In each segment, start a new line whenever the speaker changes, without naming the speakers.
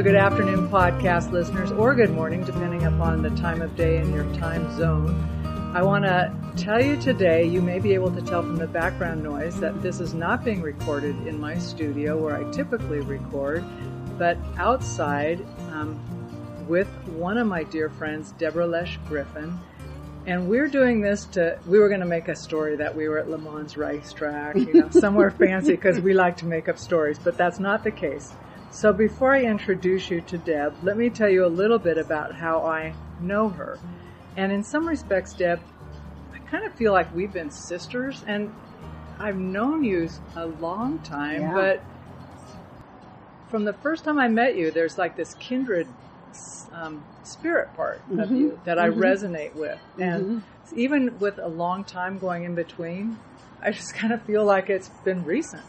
So, good afternoon, podcast listeners, or good morning, depending upon the time of day and your time zone. I want to tell you today, you may be able to tell from the background noise that this is not being recorded in my studio where I typically record, but outside um, with one of my dear friends, Deborah Lesh Griffin. And we're doing this to, we were going to make a story that we were at Le Mans racetrack, you know, somewhere fancy because we like to make up stories, but that's not the case. So before I introduce you to Deb, let me tell you a little bit about how I know her. And in some respects, Deb, I kind of feel like we've been sisters and I've known you a long time,
Yeah.
but from the first time I met you, there's like this kindred um, spirit part of
Mhm.
you that I
Mhm.
resonate with. And even with a long time going in between, I just kind of feel like it's been recent.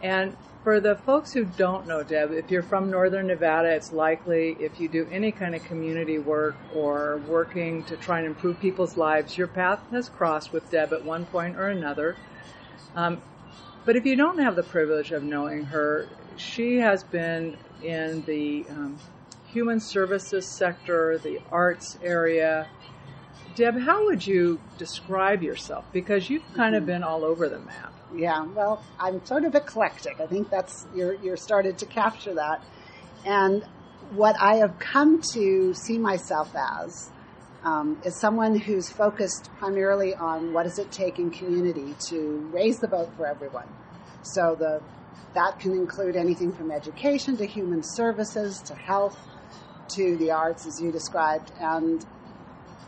And for the folks who don't know Deb, if you're from Northern Nevada, it's likely if you do any kind of community work or working to try and improve people's lives, your path has crossed with Deb at one point or another. Um, but if you don't have the privilege of knowing her, she has been in the um, human services sector, the arts area. Deb, how would you describe yourself? Because you've kind of been all over the map.
Yeah, well, I'm sort of eclectic. I think that's you're you're started to capture that. And what I have come to see myself as um, is someone who's focused primarily on what does it take in community to raise the boat for everyone. So the that can include anything from education to human services to health to the arts, as you described, and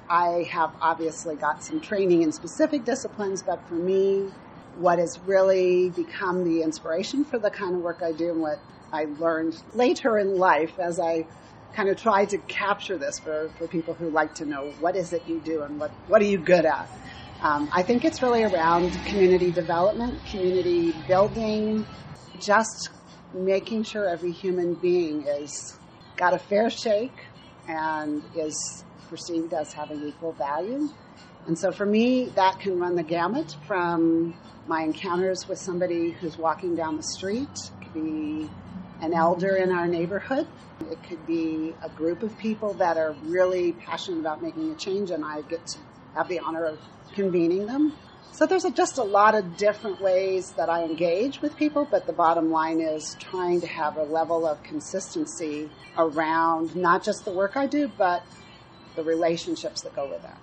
I have obviously got some training in specific disciplines, but for me, what has really become the inspiration for the kind of work I do and what I learned later in life as I kind of try to capture this for, for people who like to know what is it you do and what, what are you good at. Um, I think it's really around community development, community building, just making sure every human being is got a fair shake and is perceived as having equal value. And so for me, that can run the gamut from my encounters with somebody who's walking down the street, it could be an elder in our neighborhood, it could be a group of people that are really passionate about making a change, and I get to have the honor of convening them. So there's a, just a lot of different ways that I engage with people, but the bottom line is trying to have a level of consistency around not just the work I do, but the relationships that go with that.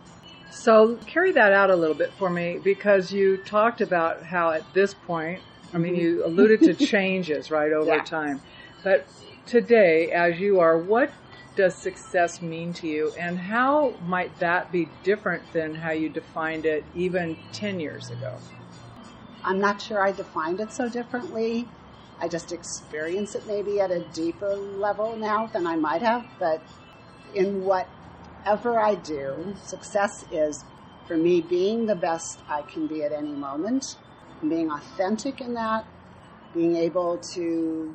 So carry that out a little bit for me because you talked about how at this point, I mean, mm-hmm. you alluded to changes, right, over
Yeah.
time. But today, as you are, what does success mean to you and how might that be different than how you defined it even 10 years ago?
I'm not sure I defined it so differently. I just experience it maybe at a deeper level now than I might have, but in whatever I do, success is for me being the best I can be at any moment, being authentic in that, being able to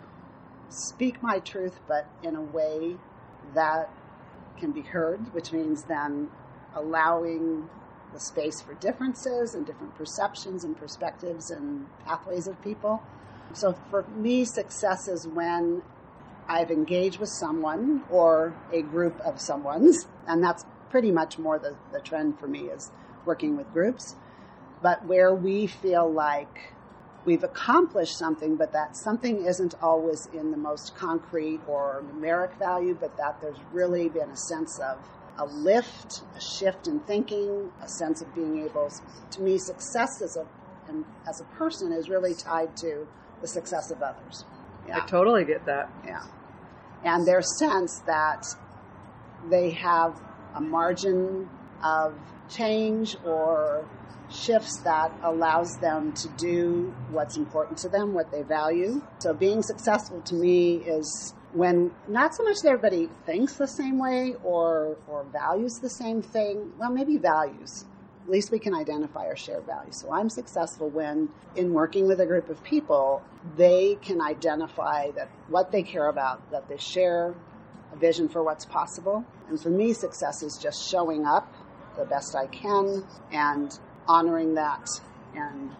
speak my truth, but in a way that can be heard, which means then allowing the space for differences and different perceptions and perspectives and pathways of people. So for me, success is when I've engaged with someone or a group of someone's, and that's pretty much more the, the trend for me is working with groups, but where we feel like we've accomplished something, but that something isn't always in the most concrete or numeric value, but that there's really been a sense of a lift, a shift in thinking, a sense of being able. To me, success as a and as a person is really tied to the success of others.
I totally get that.
Yeah. And their sense that they have a margin of change or shifts that allows them to do what's important to them, what they value. So being successful to me is when not so much that everybody thinks the same way or or values the same thing. Well, maybe values. At least we can identify our shared values. So I'm successful when, in working with a group of people, they can identify that what they care about, that they share a vision for what's possible. And for me, success is just showing up the best I can and honoring that and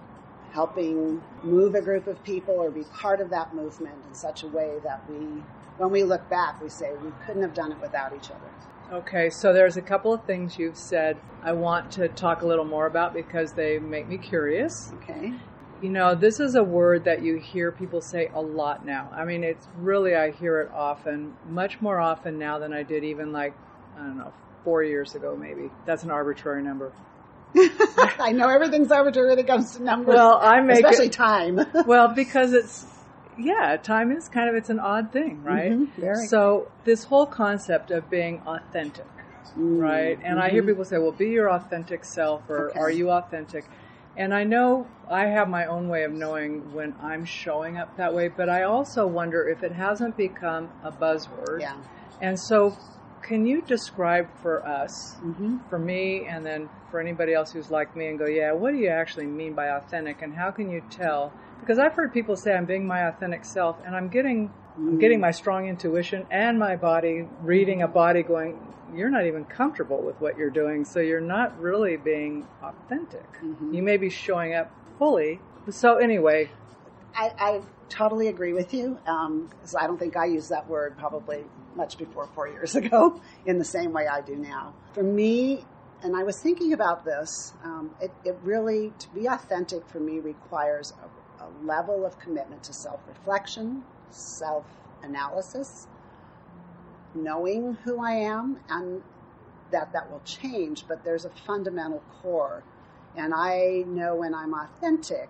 helping move a group of people or be part of that movement in such a way that we, when we look back, we say we couldn't have done it without each other.
Okay, so there's a couple of things you've said I want to talk a little more about because they make me curious.
Okay.
You know, this is a word that you hear people say a lot now. I mean, it's really, I hear it often, much more often now than I did even like, I don't know, four years ago maybe. That's an arbitrary number.
I know everything's arbitrary when it comes to numbers.
Well, I make
especially
it,
time.
well, because it's, yeah, time is kind of, it's an odd thing, right?
Mhm, very.
So this whole concept of being authentic, right? And I hear people say, well, be your authentic self or
Mm-hmm. Okay.
are you authentic? And I know I have my own way of knowing when I'm showing up that way, but I also wonder if it hasn't become a buzzword.
Yeah.
And so, can you describe for us,
hmm
for me, and then for anybody else who's like me and go, yeah, what do you actually mean by authentic and how can you tell? Because I've heard people say I'm being my authentic self and I'm getting I'm getting my strong intuition and my body reading a body going, you're not even comfortable with what you're doing, so you're not really being authentic.
Mhm.
You may be showing up fully. So anyway,
I, I totally agree with you. Um, I don't think I used that word probably much before four years ago in the same way I do now. For me, and I was thinking about this, um, it, it really, to be authentic for me requires a, a level of commitment to self reflection, self analysis, knowing who I am, and that that will change, but there's a fundamental core. And I know when I'm authentic,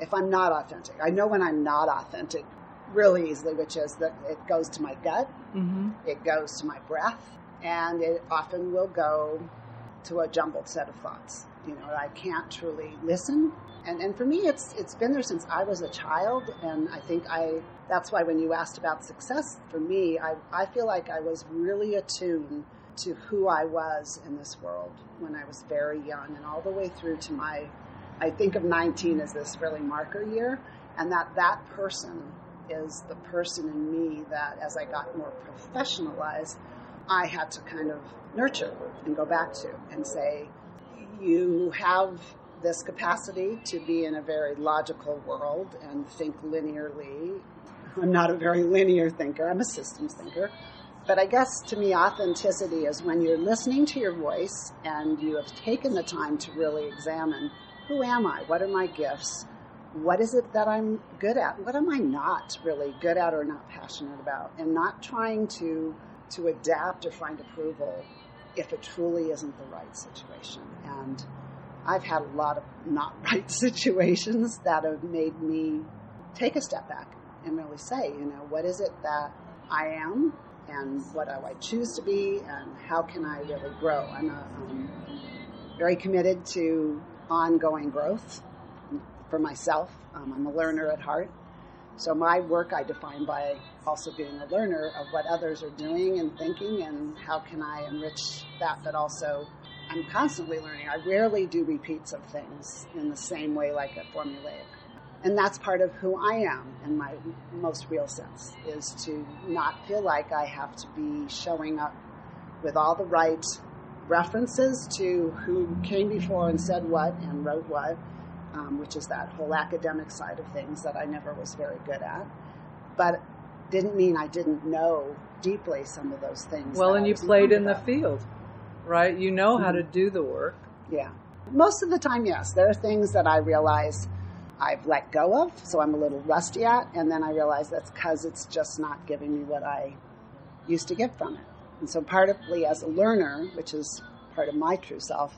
if I'm not authentic. I know when I'm not authentic really easily, which is that it goes to my gut,
mm-hmm.
it goes to my breath, and it often will go to a jumbled set of thoughts. You know, I can't truly listen. And, and for me, it's it's been there since I was a child, and I think I that's why when you asked about success, for me, I, I feel like I was really attuned to who I was in this world when I was very young, and all the way through to my I think of 19 as this really marker year, and that that person is the person in me that, as I got more professionalized, I had to kind of nurture and go back to and say, you have this capacity to be in a very logical world and think linearly. I'm not a very linear thinker, I'm a systems thinker. But I guess to me, authenticity is when you're listening to your voice and you have taken the time to really examine who am I? What are my gifts? What is it that I'm good at? What am I not really good at or not passionate about? And not trying to to adapt or find approval if it truly isn't the right situation. And I've had a lot of not right situations that have made me take a step back and really say, you know, what is it that I am and what do I choose to be and how can I really grow? I'm a, um, very committed to ongoing growth for myself. Um, I'm a learner at heart. So my work I define by also being a learner of what others are doing and thinking and how can I enrich that, but also I'm constantly learning. I rarely do repeats of things in the same way like a formulaic. And that's part of who I am in my most real sense, is to not feel like I have to be showing up with all the right references to who came before and said what and wrote what, um, which is that whole academic side of things that I never was very good at. But didn't mean I didn't know deeply some of those things.
well, and you played in
informed
the field, right? You know how to do the work.
Yeah. Most of the time, yes. There are things that I realize I've let go of, so I'm a little rusty at, and then I realize that's because it's just not giving me what I used to get from it. And so, partly as a learner, which is part of my true self,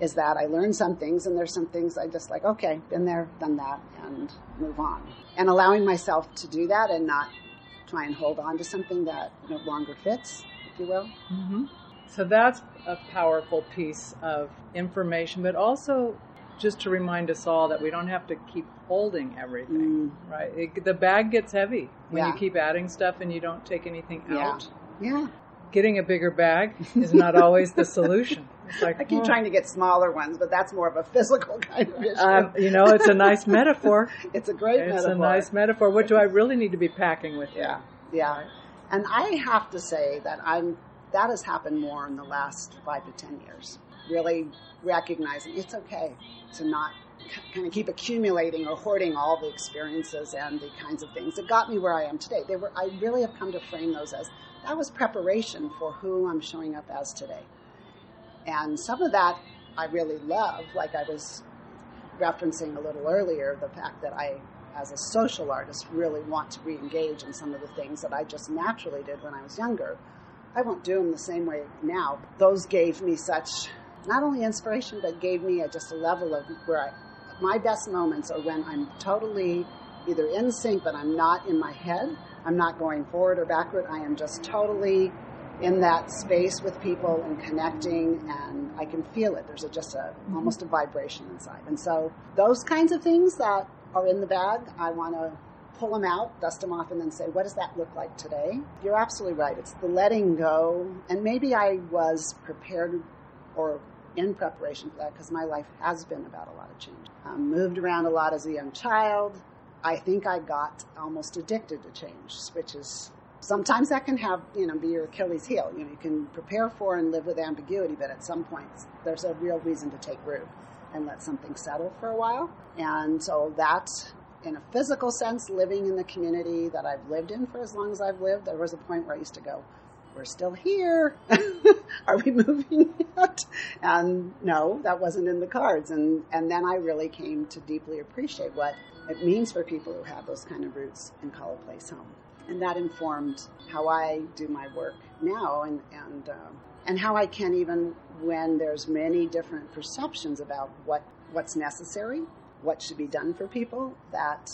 is that I learn some things, and there's some things I just like, okay, been there, done that, and move on. And allowing myself to do that and not try and hold on to something that no longer fits, if you will.
hmm So that's a powerful piece of information, but also just to remind us all that we don't have to keep holding everything, right? It, the bag gets heavy when you keep adding stuff and you don't take anything
Yeah.
out.
Yeah.
Getting a bigger bag is not always the solution. It's like,
I keep
oh,
trying to get smaller ones, but that's more of a physical kind of issue.
um, you know, it's a nice metaphor.
it's a great
It's
metaphor.
a nice metaphor. What do I really need to be packing with? you?
yeah, yeah. And I have to say that I'm that has happened more in the last five to ten years. Really recognizing it's okay to not kind of keep accumulating or hoarding all the experiences and the kinds of things that got me where I am today. They were, I really have come to frame those as that was preparation for who I'm showing up as today. And some of that I really love, like I was referencing a little earlier, the fact that I, as a social artist, really want to re engage in some of the things that I just naturally did when I was younger. I won't do them the same way now. Those gave me such, not only inspiration, but gave me a, just a level of where I, my best moments are when I'm totally either in sync, but I'm not in my head. I'm not going forward or backward. I am just totally in that space with people and connecting and I can feel it. There's a, just a mm-hmm. almost a vibration inside. And so those kinds of things that are in the bag, I want to pull them out, dust them off, and then say, what does that look like today? You're absolutely right. It's the letting go. And maybe I was prepared or in preparation for that because my life has been about a lot of change. Um, moved around a lot as a young child. I think I got almost addicted to change, which is sometimes that can have you know be your Achilles heel. You know, you can prepare for and live with ambiguity, but at some points there's a real reason to take root and let something settle for a while. And so that, in a physical sense, living in the community that I've lived in for as long as I've lived, there was a point where I used to go, "We're still here. Are we moving yet?" And no, that wasn't in the cards. And and then I really came to deeply appreciate what it means for people who have those kind of roots and call a place home and that informed how I do my work now, and and uh, and how I can even when there's many different perceptions about what what's necessary, what should be done for people, that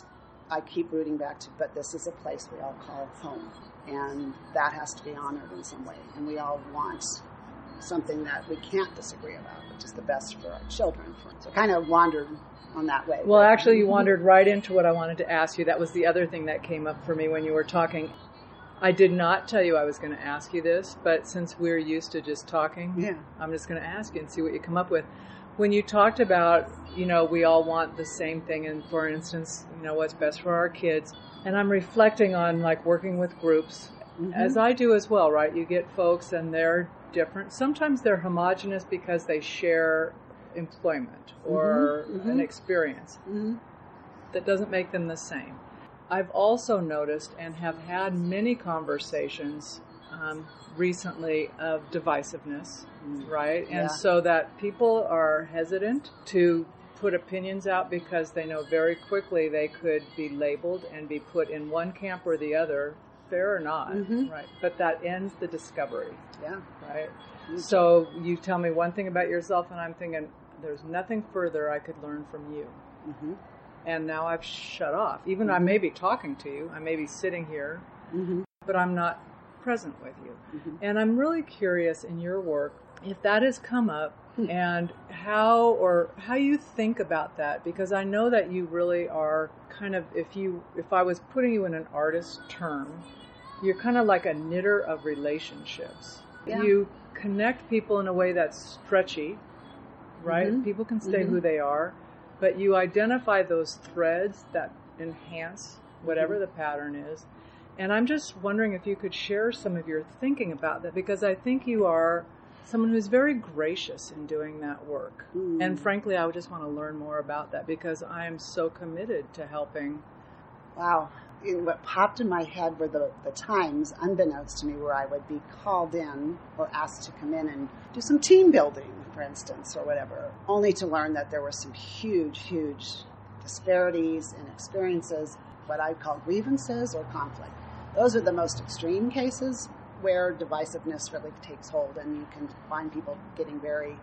I keep rooting back to. But this is a place we all call home, and that has to be honored in some way, and we all want something that we can't disagree about, which is the best for our children. So kind of wandered on that way.
Well, actually, you wandered right into what I wanted to ask you. That was the other thing that came up for me when you were talking. I did not tell you I was going to ask you this, but since we're used to just talking,
yeah.
I'm just going to ask you and see what you come up with. When you talked about, you know, we all want the same thing, and for instance, you know, what's best for our kids, and I'm reflecting on like working with groups, mm-hmm. as I do as well, right? You get folks and they're different. Sometimes they're homogenous because they share employment or mm-hmm, mm-hmm. an experience. Mm-hmm. That doesn't make them the same. I've also noticed and have had many conversations um, recently of divisiveness, mm. right? And so that people are hesitant to put opinions out because they know very quickly they could be labeled and be put in one camp or the other, fair or not, mm-hmm. right? But that ends the discovery.
Yeah.
Right? Mm-hmm. So you tell me one thing about yourself, and I'm thinking, there's nothing further I could learn from you. Mm-hmm. And now I've shut off. Even mm-hmm. I may be talking to you, I may be sitting here, mm-hmm. but I'm not present with you. Mm-hmm. And I'm really curious in your work if that has come up hmm. and how or how you think about that because I know that you really are kind of if you if I was putting you in an artist term, you're kind of like a knitter of relationships. Yeah. You connect people in a way that's stretchy right? Mm-hmm. People can stay mm-hmm. who they are, but you identify those threads that enhance whatever mm-hmm. the pattern is. And I'm just wondering if you could share some of your thinking about that because I think you are someone who's very gracious in doing that work. Mm. And frankly, I would just want to learn more about that because I am so committed to helping.
Wow what popped in my head were the, the times, unbeknownst to me, where I would be called in or asked to come in and do some team building, for instance, or whatever, only to learn that there were some huge, huge disparities in experiences, what I call grievances or conflict. Those are the most extreme cases where divisiveness really takes hold, and you can find people getting very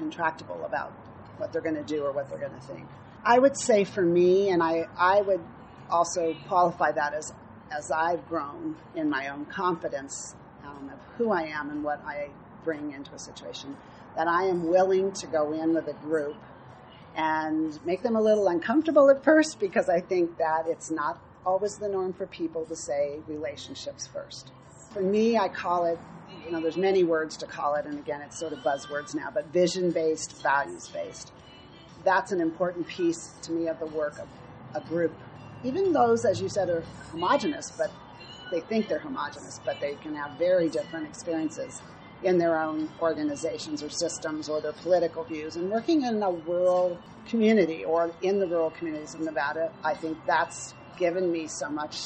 intractable about what they're going to do or what they're going to think. I would say for me, and I, I would also qualify that as as I've grown in my own confidence um, of who I am and what I bring into a situation, that I am willing to go in with a group and make them a little uncomfortable at first because I think that it's not always the norm for people to say relationships first. For me, I call it, you know, there's many words to call it, and again, it's sort of buzzwords now, but vision based, values based. That's an important piece to me of the work of a group even those, as you said, are homogenous, but they think they're homogenous, but they can have very different experiences. in their own organizations or systems or their political views. And working in a rural community or in the rural communities of Nevada, I think that's given me so much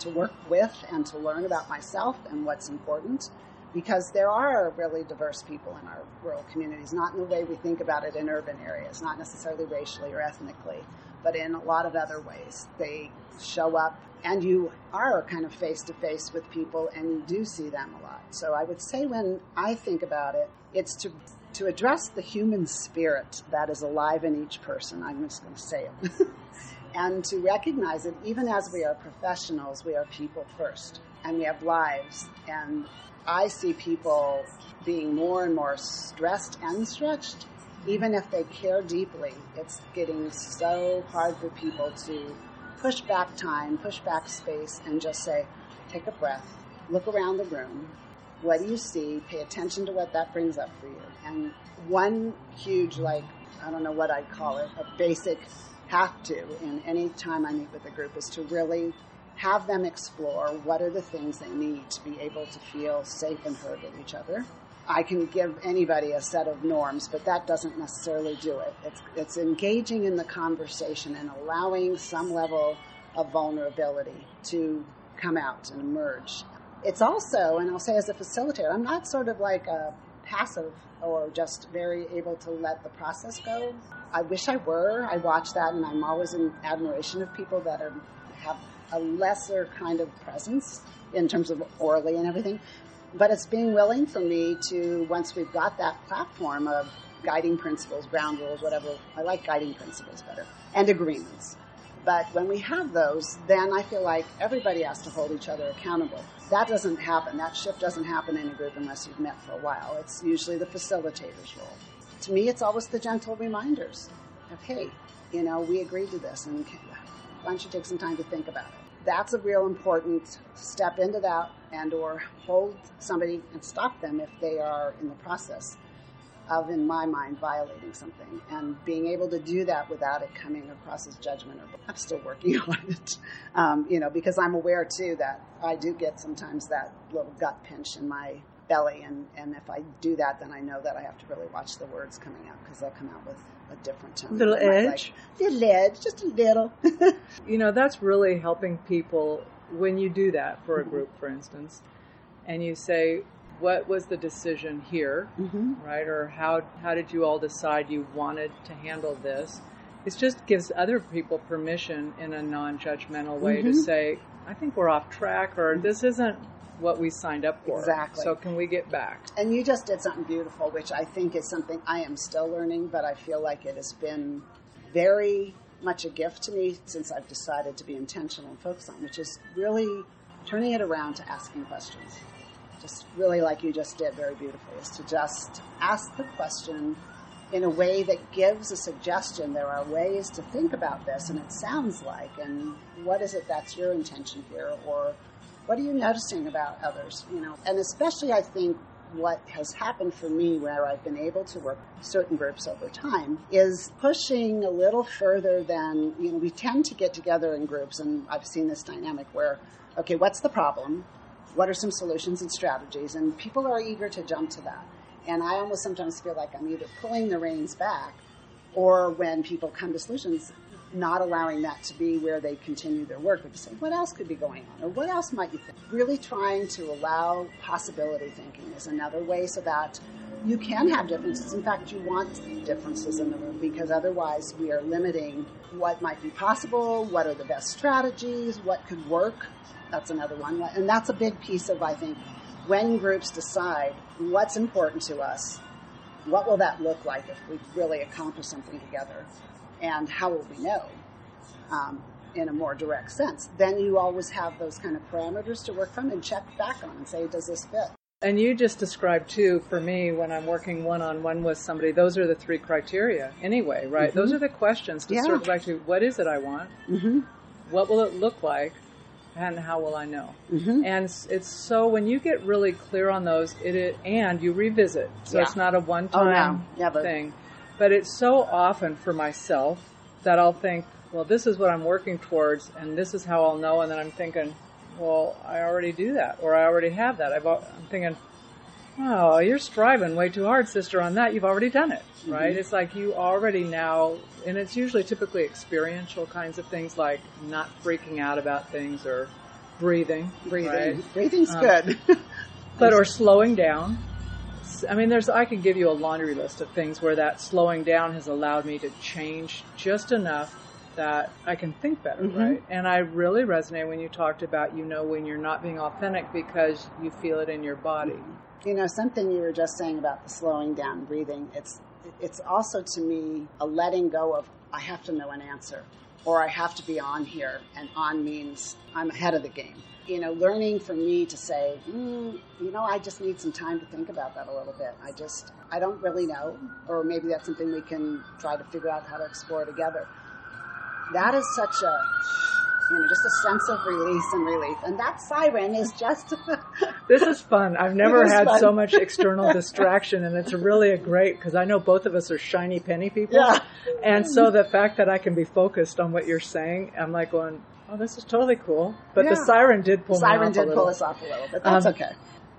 to work with and to learn about myself and what's important because there are really diverse people in our rural communities, not in the way we think about it in urban areas, not necessarily racially or ethnically, but in a lot of other ways. They show up and you are kind of face to face with people and you do see them a lot. So I would say when I think about it, it's to to address the human spirit that is alive in each person. I'm just going to say it. and to recognize that even as we are professionals, we are people first and we have lives. And I see people being more and more stressed and stretched. Even if they care deeply, it's getting so hard for people to push back time, push back space, and just say, take a breath, look around the room. What do you see? Pay attention to what that brings up for you. And one huge, like, I don't know what I'd call it, a basic have to in any time I meet with a group is to really have them explore what are the things they need to be able to feel safe and heard with each other I can give anybody a set of norms, but that doesn't necessarily do it. It's, it's engaging in the conversation and allowing some level of vulnerability to come out and emerge. It's also, and I'll say as a facilitator, I'm not sort of like a passive or just very able to let the process go. I wish I were. I watch that and I'm always in admiration of people that are, have a lesser kind of presence in terms of orally and everything but it's being willing for me to, once we've got that platform of guiding principles, ground rules, whatever, I like guiding principles better, and agreements. But when we have those, then I feel like everybody has to hold each other accountable. That doesn't happen. That shift doesn't happen in a group unless you've met for a while. It's usually the facilitator's role. To me, it's always the gentle reminders of, hey, you know, we agreed to this, and why don't you take some time to think about it? that's a real important step into that and or hold somebody and stop them if they are in the process of in my mind violating something and being able to do that without it coming across as judgment or i'm still working on it um, you know because i'm aware too that i do get sometimes that little gut pinch in my belly and, and if i do that then i know that i have to really watch the words coming out because they'll come out with a different tone.
Little edge.
Like, little edge, just a little.
you know, that's really helping people when you do that for a mm-hmm. group, for instance, and you say, what was the decision here, mm-hmm. right? Or how, how did you all decide you wanted to handle this? It just gives other people permission in a non judgmental way mm-hmm. to say, I think we're off track, or this isn't what we signed up for.
Exactly.
So can we get back?
And you just did something beautiful, which I think is something I am still learning, but I feel like it has been very much a gift to me since I've decided to be intentional and focus on, which is really turning it around to asking questions. Just really like you just did very beautifully, is to just ask the question in a way that gives a suggestion. There are ways to think about this, and it sounds like, and what is it that's your intention here, or what are you noticing about others? You know, and especially I think what has happened for me where I've been able to work certain groups over time is pushing a little further than, you know, we tend to get together in groups and I've seen this dynamic where, okay, what's the problem? What are some solutions and strategies? And people are eager to jump to that. And I almost sometimes feel like I'm either pulling the reins back or when people come to solutions, not allowing that to be where they continue their work, but to say, what else could be going on? Or what else might you think? Really trying to allow possibility thinking is another way so that you can have differences. In fact, you want differences in the room because otherwise we are limiting what might be possible, what are the best strategies, what could work. That's another one. And that's a big piece of, I think, when groups decide what's important to us, what will that look like if we really accomplish something together? and how will we know um, in a more direct sense? Then you always have those kind of parameters to work from and check back on and say, does this fit?
And you just described too, for me, when I'm working one on one with somebody, those are the three criteria anyway, right? Mm-hmm. Those are the questions to yeah. circle back to what is it I want? Mm-hmm. What will it look like? And how will I know? Mm-hmm. And it's so when you get really clear on those, it, it and you revisit. So yeah. it's not a one time oh, no. thing. But it's so often for myself that I'll think, well, this is what I'm working towards, and this is how I'll know. And then I'm thinking, well, I already do that, or I already have that. i am thinking, Oh, you're striving way too hard, sister, on that. You've already done it, right?
Mm-hmm.
It's like you already now, and it's usually typically experiential kinds of things like not freaking out about things or breathing.
Breathing.
right?
Breathing's
Um,
good.
But, or slowing down. I mean, there's, I could give you a laundry list of things where that slowing down has allowed me to change just enough that I can think better,
Mhm.
right? And I really resonate when you talked about, you know, when you're not being authentic because you feel it in your body.
You know, something you were just saying about the slowing down breathing, it's it's also to me a letting go of I have to know an answer or I have to be on here and on means I'm ahead of the game. You know, learning for me to say, mm, you know, I just need some time to think about that a little bit. I just, I don't really know, or maybe that's something we can try to figure out how to explore together. That is such a, you know, just a sense of release and relief. And that siren is just
This is fun. I've never had
fun.
so much external distraction, and it's really a great because I know both of us are shiny penny people.
Yeah.
And so the fact that I can be focused on what you're saying, I'm like going, "Oh, this is totally cool." But the siren did pull me
siren
off a
did pull us off a little, but that's
Um,
okay.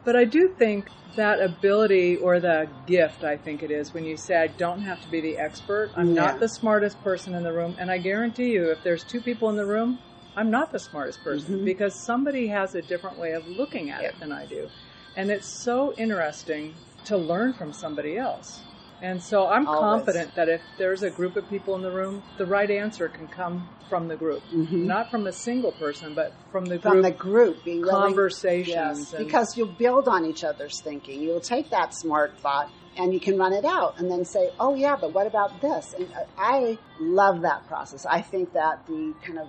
But I do think that ability or the gift, I think it is, when you say, I don't have to be the expert. I'm
Yeah.
not the smartest person in the room. And I guarantee you, if there's two people in the room, I'm not the smartest person
Mhm.
because somebody has a different way of looking at it than I do. And it's so interesting to learn from somebody else. And so I'm
Always.
confident that if there's a group of people in the room, the right answer can come from the group.
Mhm.
Not from a single person, but from the
From
group From
the group being
conversations.
yes, because you'll build on each other's thinking. You'll take that smart thought and you can run it out and then say, "Oh yeah, but what about this?" And uh, I love that process. I think that the kind of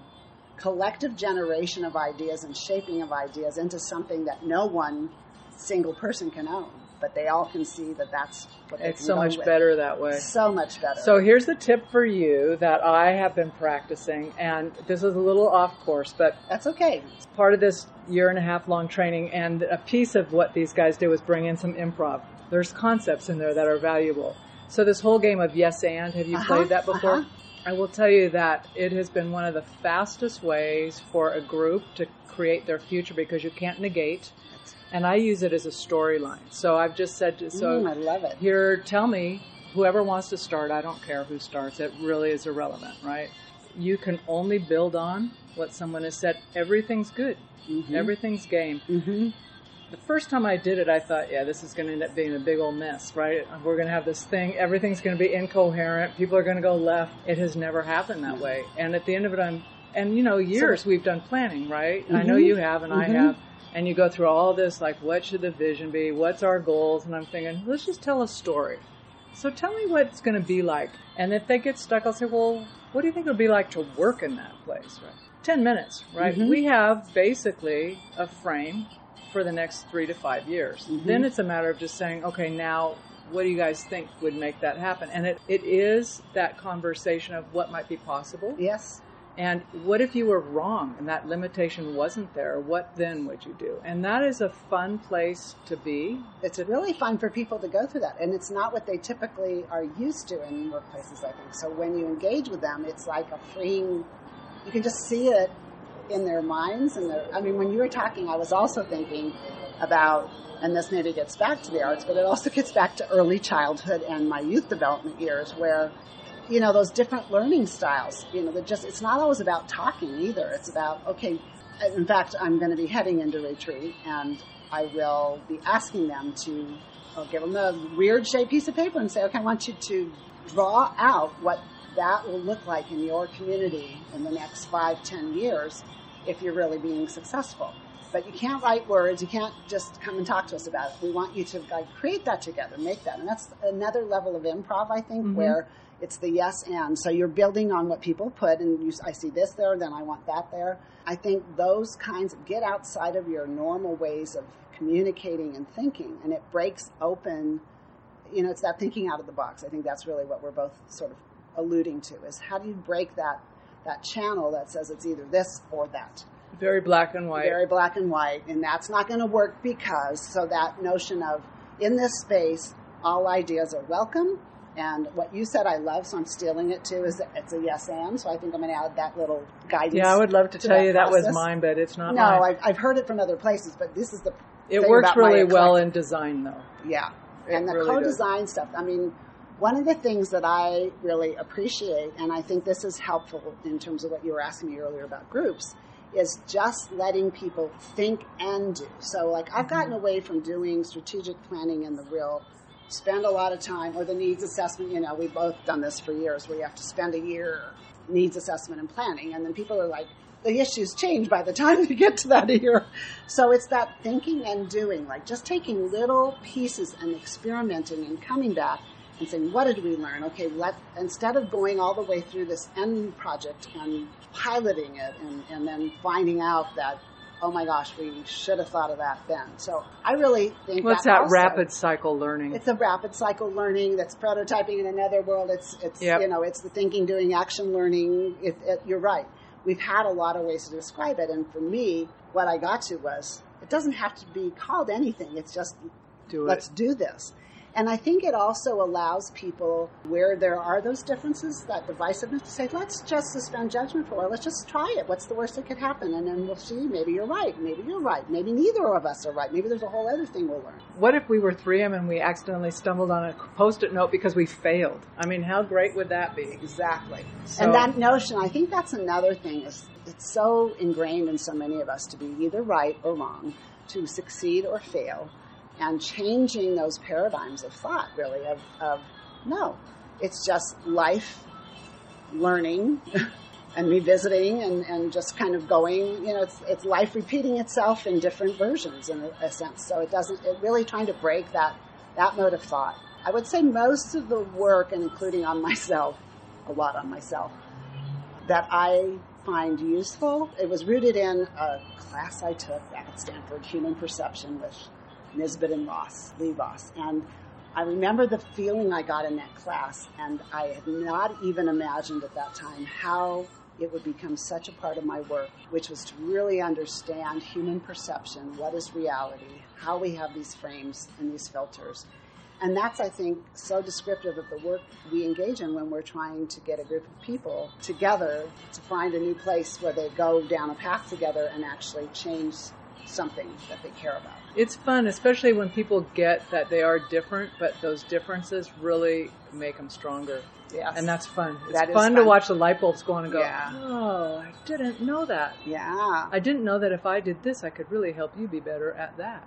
collective generation of ideas and shaping of ideas into something that no one single person can own, but they all can see that that's what
it's so much
with.
better that way.
So much better.
So here's the tip for you that I have been practicing, and this is a little off course, but
that's okay.
it's part of this year and a half long training, and a piece of what these guys do is bring in some improv. There's concepts in there that are valuable. So this whole game of yes and, have you
Uh-huh,
played that before?
uh-huh.
I will tell you that it has been one of the fastest ways for a group to create their future because you can't negate. And I use it as a storyline. So I've just said, to, so
Mm, I love it.
here, tell me, whoever wants to start, I don't care who starts, it really is irrelevant, right? You can only build on what someone has said. Everything's good.
Mhm.
Everything's game.
Mhm.
The first time I did it, I thought, yeah, this is going to end up being a big old mess, right? We're going to have this thing, everything's going to be incoherent, people are going to go left. It has never happened that way. And at the end of it, I'm, and you know, years we've done planning, right? I know
Mhm.
you have, and I
Mhm.
have. And you go through all this, like, what should the vision be? What's our goals? And I'm thinking, let's just tell a story. So tell me what it's going to be like. And if they get stuck, I'll say, well, what do you think it'll be like to work in that place? Right? 10 minutes, right?
Mhm.
We have basically a frame for the next three to five years.
Mhm.
Then it's a matter of just saying, okay, now what do you guys think would make that happen? And it, it is that conversation of what might be possible.
Yes.
And what if you were wrong and that limitation wasn't there? What then would you do? And that is a fun place to be.
it's really fun for people to go through that and it's not what they typically are used to in workplaces i think so when you engage with them it's like a freeing you can just see it in their minds and their i mean when you were talking i was also thinking about and this maybe gets back to the arts but it also gets back to early childhood and my youth development years where you know those different learning styles you know that just it's not always about talking either. It's about okay in fact i'm going to be heading into retreat and i will be asking them to i'll give them a weird shaped piece of paper and say okay i want you to draw out what that will look like in your community in the next five ten years if you're really being successful. But you can't write words you can't just come and talk to us about it. We want you to like create that together make that. And that's another level of improv i think
Mhm.
where it's the yes and. So you're building on what people put and you, i see this there then i want that there. I think those kinds of get outside of your normal ways of communicating and thinking and it breaks open you know it's that thinking out of the box. I think that's really what we're both sort of alluding to is how do you break that that channel that says it's either this or that
Very black and white.
very black and white, and that's not going to work because so that notion of in this space, all ideas are welcome. And what you said, I love, so I'm stealing it too. Is that it's a yes and, so I think I'm going to add that little guidance.
yeah, I would love to
to
tell
that
you that was mine, but it's not
No,
mine.
I've, I've heard it from other places, but this is the
It works really well in design, though.
Yeah.
It
And the
really
co-design stuff, I mean, one of the things that I really appreciate, and I think this is helpful in terms of what you were asking me earlier about groups, is just letting people think and do. So, like, I've gotten mm-hmm. away from doing strategic planning in the real, spend a lot of time, or the needs assessment. You know, we've both done this for years where you have to spend a year needs assessment and planning, and then people are like, the issues change by the time you get to that year. So it's that thinking and doing, like just taking little pieces and experimenting and coming back and saying, what did we learn? Okay, let instead of going all the way through this end project and piloting it and, and then finding out that, oh my gosh, we should have thought of that then. So I really think
What's
that
that
also-
rapid cycle learning?
it's a rapid cycle learning that's prototyping in another world. It's it's
Yep.
you know it's the thinking, doing, action, learning. It, it, you're right. We've had a lot of ways to describe it, and for me, what I got to was it doesn't have to be called anything. It's just
Do
let's do this. And I think it also allows people where there are those differences, that divisiveness, to say, let's just suspend judgment for a while. Let's just try it. What's the worst that could happen? And then we'll see. Maybe you're right. Maybe you're right. Maybe neither of us are right. Maybe there's a whole other thing we'll learn.
What if we were 3M and we accidentally stumbled on a post-it note because we failed? I mean, how great would that be?
Exactly.
So-
and that notion, I think that's another thing is it's so ingrained in so many of us to be either right or wrong, to succeed or fail, and changing those paradigms of thought really of, of no, it's just life, learning, and revisiting and, and just kind of going, you know, it's, it's life repeating itself in different versions in a, a sense. So it doesn't, it really trying to break that, that mode of thought. I would say most of the work, and including on myself, a lot on myself, that I find useful. It was rooted in a class I took at Stanford, Human Perception, with Nisbett and Ross, Lee Ross. And I remember the feeling I got in that class, and I had not even imagined at that time how it would become such a part of my work, which was to really understand human perception, what is reality, how we have these frames and these filters. And that's, I think, so descriptive of the work we engage in when we're trying to get a group of people together to find a new place where they go down a path together and actually change something that they care about.
It's fun, especially when people get that they are different, but those differences really make them stronger.
Yes.
And that's fun. It's
That is
fun, to watch the light bulbs go on and go,
Yeah.
oh, I didn't know that.
yeah.
I didn't know that if I did this, I could really help you be better at that.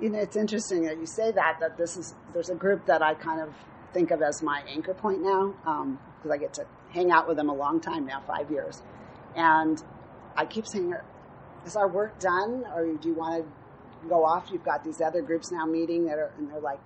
You know, it's interesting that you say that, that this is, there's a group that I kind of think of as my anchor point now, um, because I get to hang out with them a long time now, five years. And I keep saying, is our work done, or do you want to go off? You've got these other groups now meeting that are, and they're like,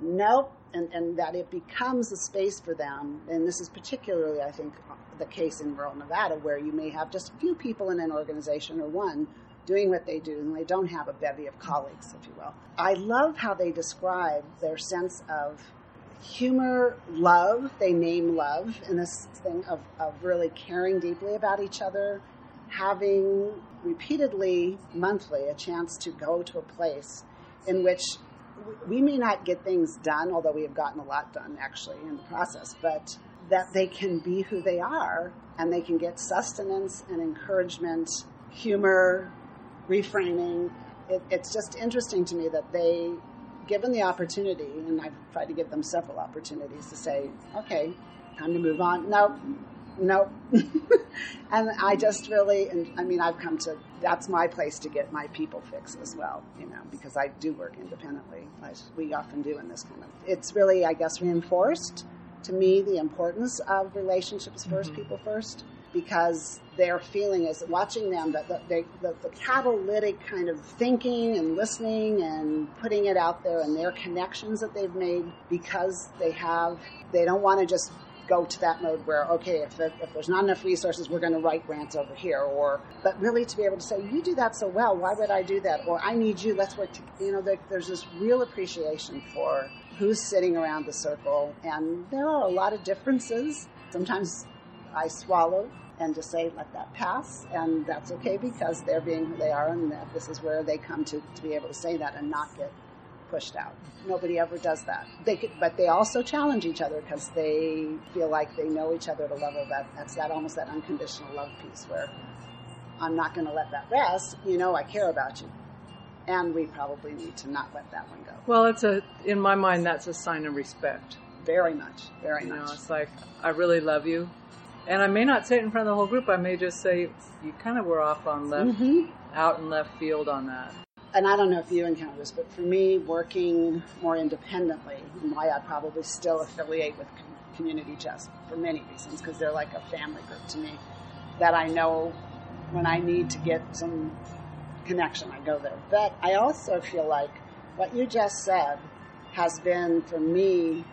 nope. And, and that it becomes a space for them. And this is particularly, I think, the case in rural Nevada, where you may have just a few people in an organization or one doing what they do, and they don't have a bevy of colleagues, if you will. I love how they describe their sense of humor, love. They name love in this thing of, of really caring deeply about each other, having repeatedly, monthly, a chance to go to a place in which we may not get things done, although we have gotten a lot done actually in the process, but that they can be who they are and they can get sustenance and encouragement, humor, reframing. It, it's just interesting to me that they, given the opportunity, and I've tried to give them several opportunities to say, okay, time to move on. Nope, nope. and I just really, and I mean, I've come to, that's my place to get my people fix as well, you know, because I do work independently, as we often do in this kind of, it's really, I guess, reinforced to me the importance of relationships 1st mm-hmm. people first, because their feeling is watching them that the, they, the, the catalytic kind of thinking and listening and putting it out there and their connections that they've made because they have, they don't want to just go to that mode where okay if, there, if there's not enough resources we're going to write grants over here or but really to be able to say you do that so well why would i do that? Or i need you let's work you know there, there's this real appreciation for who's sitting around the circle and there are a lot of differences. Sometimes i swallow and just say let that pass and that's okay because they're being who they are and this is where they come to, to be able to say that and not get pushed out. Nobody ever does that. They could, but they also challenge each other because they feel like they know each other at a level that that's that almost that unconditional love piece where I'm not going to let that rest. You know, I care about you. and we probably need to not let that one go.
Well, it's a in my mind that's a sign of respect.
Very much, very
You
much.
know, it's like I really love you, and I may not say it in front of the whole group. I may just say you kind of were off on left,
Mhm.
out in left field on that.
And I don't know if you encounter this, but for me, working more independently, why I probably still affiliate with Community Chess for many reasons, because they're like a family group to me, that I know when I need to get some connection, I go there. But I also feel like what you just said has been for me,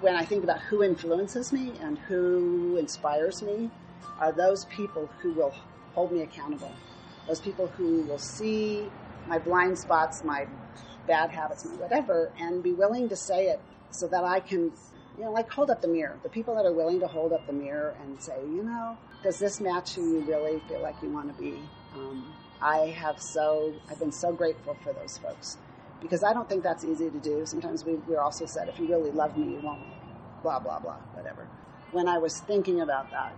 when I think about who influences me and who inspires me, are those people who will hold me accountable. Those people who will see my blind spots, my bad habits, my whatever, and be willing to say it so that I can, you know, like hold up the mirror. The people that are willing to hold up the mirror and say, you know, does this match who you really feel like you want to be? Um, I have so, I've been so grateful for those folks because I don't think that's easy to do. Sometimes we, we're also said, if you really love me, you won't, blah, blah, blah, whatever. When I was thinking about that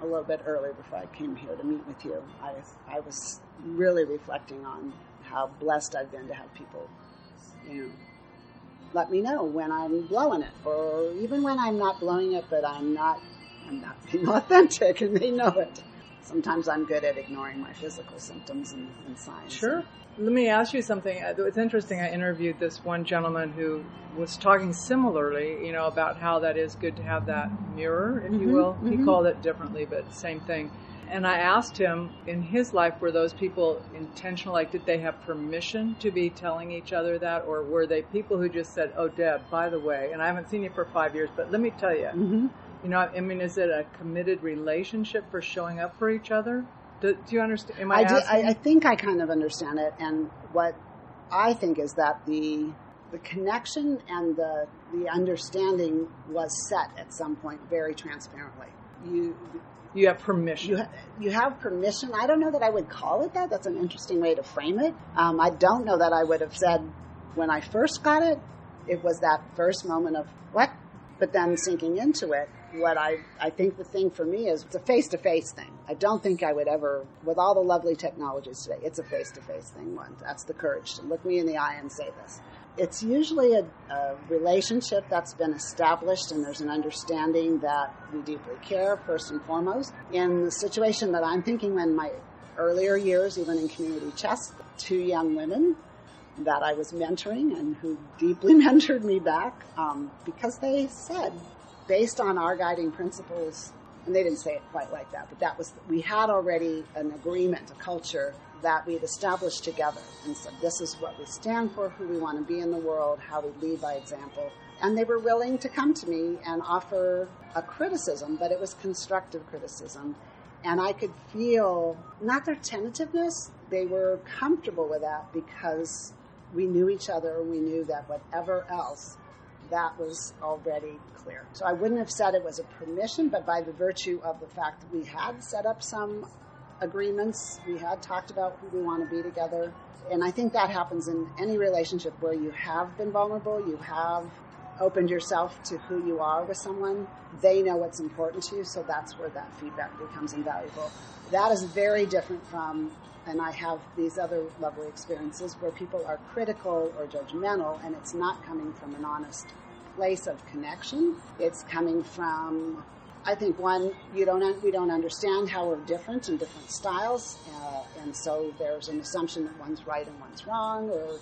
a little bit earlier before I came here to meet with you, I, I was really reflecting on how blessed I've been to have people, you know, let me know when I'm blowing it, or even when I'm not blowing it, but I'm not, I'm not being authentic, and they know it. Sometimes I'm good at ignoring my physical symptoms and, and signs.
Sure. Let me ask you something. Uh, It's interesting. I interviewed this one gentleman who was talking similarly, you know, about how that is good to have that mirror, if you
Mhm,
will. He
mhm.
called it differently, but same thing. And I asked him, in his life, were those people intentional? Like, did they have permission to be telling each other that, or were they people who just said, "Oh, Deb, by the way," and I haven't seen you for five years, but let me tell you,
hmm
you know, I mean, is it a committed relationship for showing up for each other? Do, do you understand? Am I,
I, do,
asking?
I, I think I kind of understand it, and what I think is that the the connection and the the understanding was set at some point very transparently. You
you have permission.
you ha- you have permission. I don't know that I would call it that. That's an interesting way to frame it. Um, I don't know that I would have said when I first got it. It was that first moment of what, but then sinking into it. What I I think the thing for me is it's a face to face thing. I don't think I would ever, with all the lovely technologies today, it's a face to face thing. One, that's the courage to look me in the eye and say this. It's usually a, a relationship that's been established, and there's an understanding that we deeply care first and foremost. In the situation that I'm thinking, in my earlier years, even in community chess, two young women that I was mentoring and who deeply mentored me back um, because they said, based on our guiding principles, and they didn't say it quite like that, but that was, we had already an agreement, a culture that we'd established together and said, this is what we stand for, who we want to be in the world, how we lead by example. And they were willing to come to me and offer a criticism, but it was constructive criticism. And I could feel not their tentativeness, they were comfortable with that because we knew each other we knew that whatever else, that was already clear. So I wouldn't have said it was a permission, but by the virtue of the fact that we had set up some agreements, we had talked about who we want to be together. And I think that happens in any relationship where you have been vulnerable, you have opened yourself to who you are with someone. They know what's important to you, so that's where that feedback becomes invaluable. That is very different from, and I have these other lovely experiences where people are critical or judgmental, and it's not coming from an honest place of connection. It's coming from, I think, one, you don't, we don't understand how we're different in different styles, uh, and so there's an assumption that one's right and one's wrong, or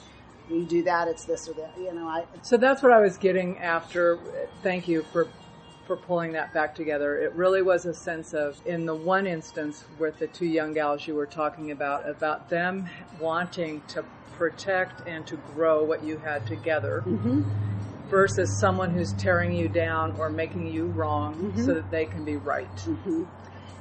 you do that, it's this or that. You know, I,
So that's what I was getting after. Thank you for for pulling that back together. It really was a sense of, in the one instance with the two young gals you were talking about, about them wanting to protect and to grow what you had together
Mhm.
versus someone who's tearing you down or making you wrong
Mhm.
so that they can be right.
hmm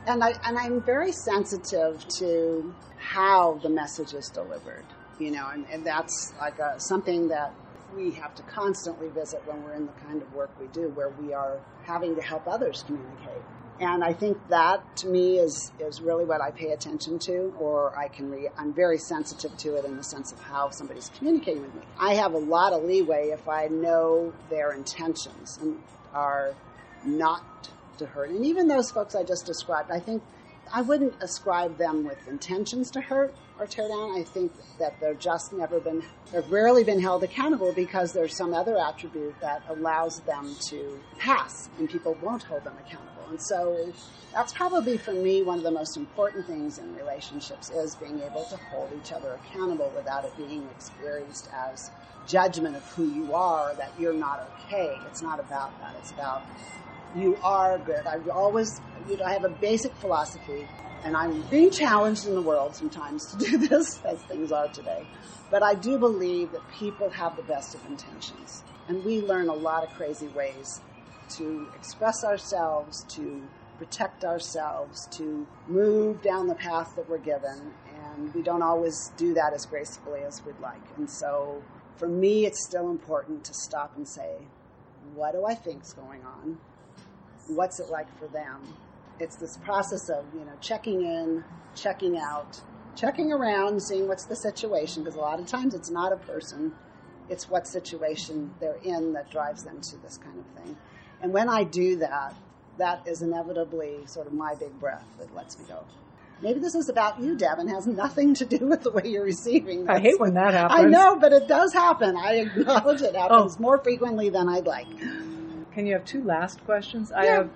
And I and I'm very sensitive to how the message is delivered. You know, and, and that's like a, something that we have to constantly visit when we're in the kind of work we do, where we are having to help others communicate. And I think that to me is is really what I pay attention to, or I can re- I'm very sensitive to it in the sense of how somebody's communicating with me. I have a lot of leeway if I know their intentions and are not to hurt. And even those folks I just described, I think I wouldn't ascribe them with intentions to hurt or tear down. I think that they're just never been, they've rarely been held accountable because there's some other attribute that allows them to pass and people won't hold them accountable. And so that's probably for me one of the most important things in relationships is being able to hold each other accountable without it being experienced as judgment of who you are, that you're not okay. It's not about that. It's about you are good. I always, you know, I have a basic philosophy, and I'm being challenged in the world sometimes to do this, as things are today. But I do believe that people have the best of intentions, and we learn a lot of crazy ways to express ourselves, to protect ourselves, to move down the path that we're given, and we don't always do that as gracefully as we'd like. And so, for me, it's still important to stop and say, what do I think's going on? What's it like for them. It's this process of, you know, checking in, checking out, checking around, seeing what's the situation, because a lot of times it's not a person, it's what situation they're in that drives them to this kind of thing. And when I do that, that is inevitably sort of my big breath that lets me go. Maybe this is about you, Deb, and has nothing to do with the way you're receiving this.
I hate when that happens.
I know, but it does happen. I acknowledge it happens oh. more frequently than I'd like.
Can you have two last questions?
Yeah. I
have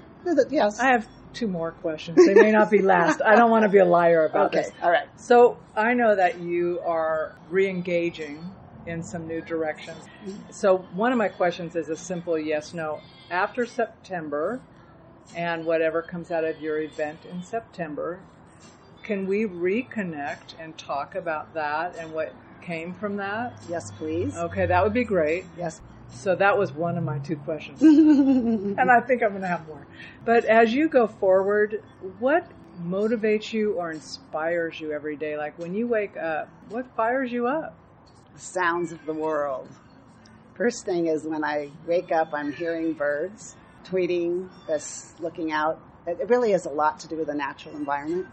yes.
I have two more questions. They may not be last. I don't want to be a liar about
okay.
this.
All right.
So I know that you are re-engaging in some new directions. So one of my questions is a simple yes no. After September and whatever comes out of your event in September, can we reconnect and talk about that and what came from that?
Yes, please.
Okay, that would be great.
Yes.
So that was one of my two questions. and I think I'm going to have more. But as you go forward, what motivates you or inspires you every day? Like when you wake up, what fires you up?
Sounds of the world. First thing is when I wake up, I'm hearing birds tweeting, this looking out. It really has a lot to do with the natural environment.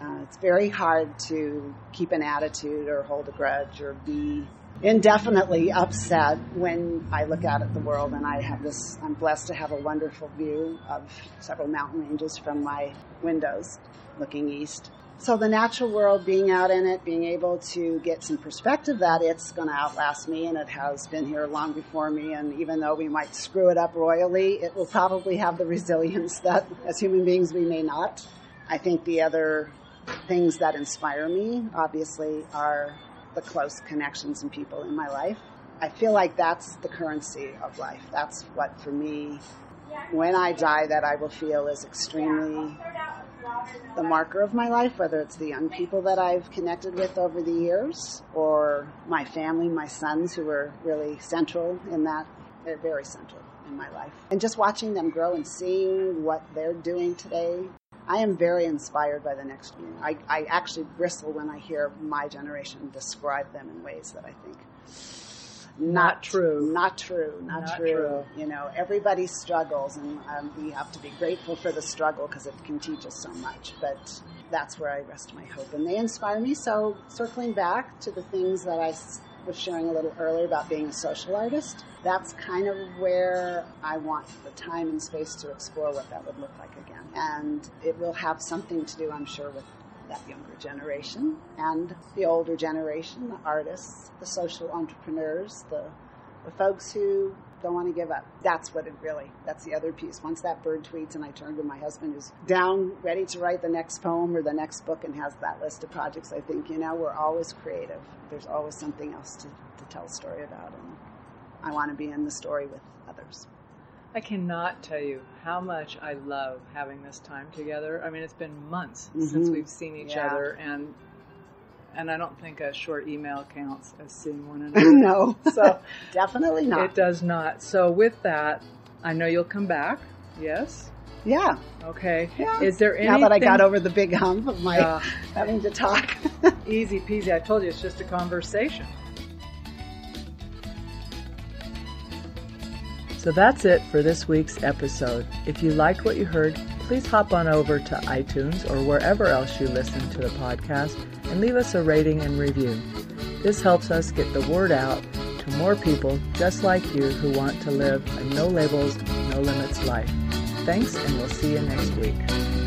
Uh, it's very hard to keep an attitude or hold a grudge or be indefinitely upset when I look out at the world and I have this, I'm blessed to have a wonderful view of several mountain ranges from my windows looking east. So the natural world, being out in it, being able to get some perspective that it's going to outlast me and it has been here long before me. And even though we might screw it up royally, it will probably have the resilience that as human beings we may not. I think the other things that inspire me, obviously, are the close connections and people in my life. I feel like that's the currency of life. That's what, for me, when I die, that I will feel is extremely the marker of my life, whether it's the young people that I've connected with over the years or my family, my sons who were really central in that. They're very central in my life. And just watching them grow and seeing what they're doing today I am very inspired by the next one. I, I actually bristle when I hear my generation describe them in ways that I think
not, not true.
Not true. Not, not true. true. You know, everybody struggles, and um, we have to be grateful for the struggle because it can teach us so much. But that's where I rest my hope, and they inspire me. So, circling back to the things that I was sharing a little earlier about being a social artist, that's kind of where I want the time and space to explore what that would look like again. And it will have something to do, I'm sure, with that younger generation and the older generation, the artists, the social entrepreneurs, the, the folks who don't want to give up. That's what it really, that's the other piece. Once that bird tweets and I turn to my husband who's down, ready to write the next poem or the next book and has that list of projects, I think, you know, we're always creative. There's always something else to, to tell a story about. And I want to be in the story with others.
I cannot tell you how much I love having this time together. I mean, it's been months mm-hmm. since we've seen each yeah. other, and and I don't think a short email counts as seeing one another.
no, so definitely not.
It does not. So with that, I know you'll come back. Yes.
Yeah.
Okay.
Yeah.
Is there anything?
Now that I got over the big hump of my uh, having to talk.
easy peasy. I told you it's just a conversation. So that's it for this week's episode. If you liked what you heard, please hop on over to iTunes or wherever else you listen to the podcast and leave us a rating and review. This helps us get the word out to more people just like you who want to live a no labels, no limits life. Thanks, and we'll see you next week.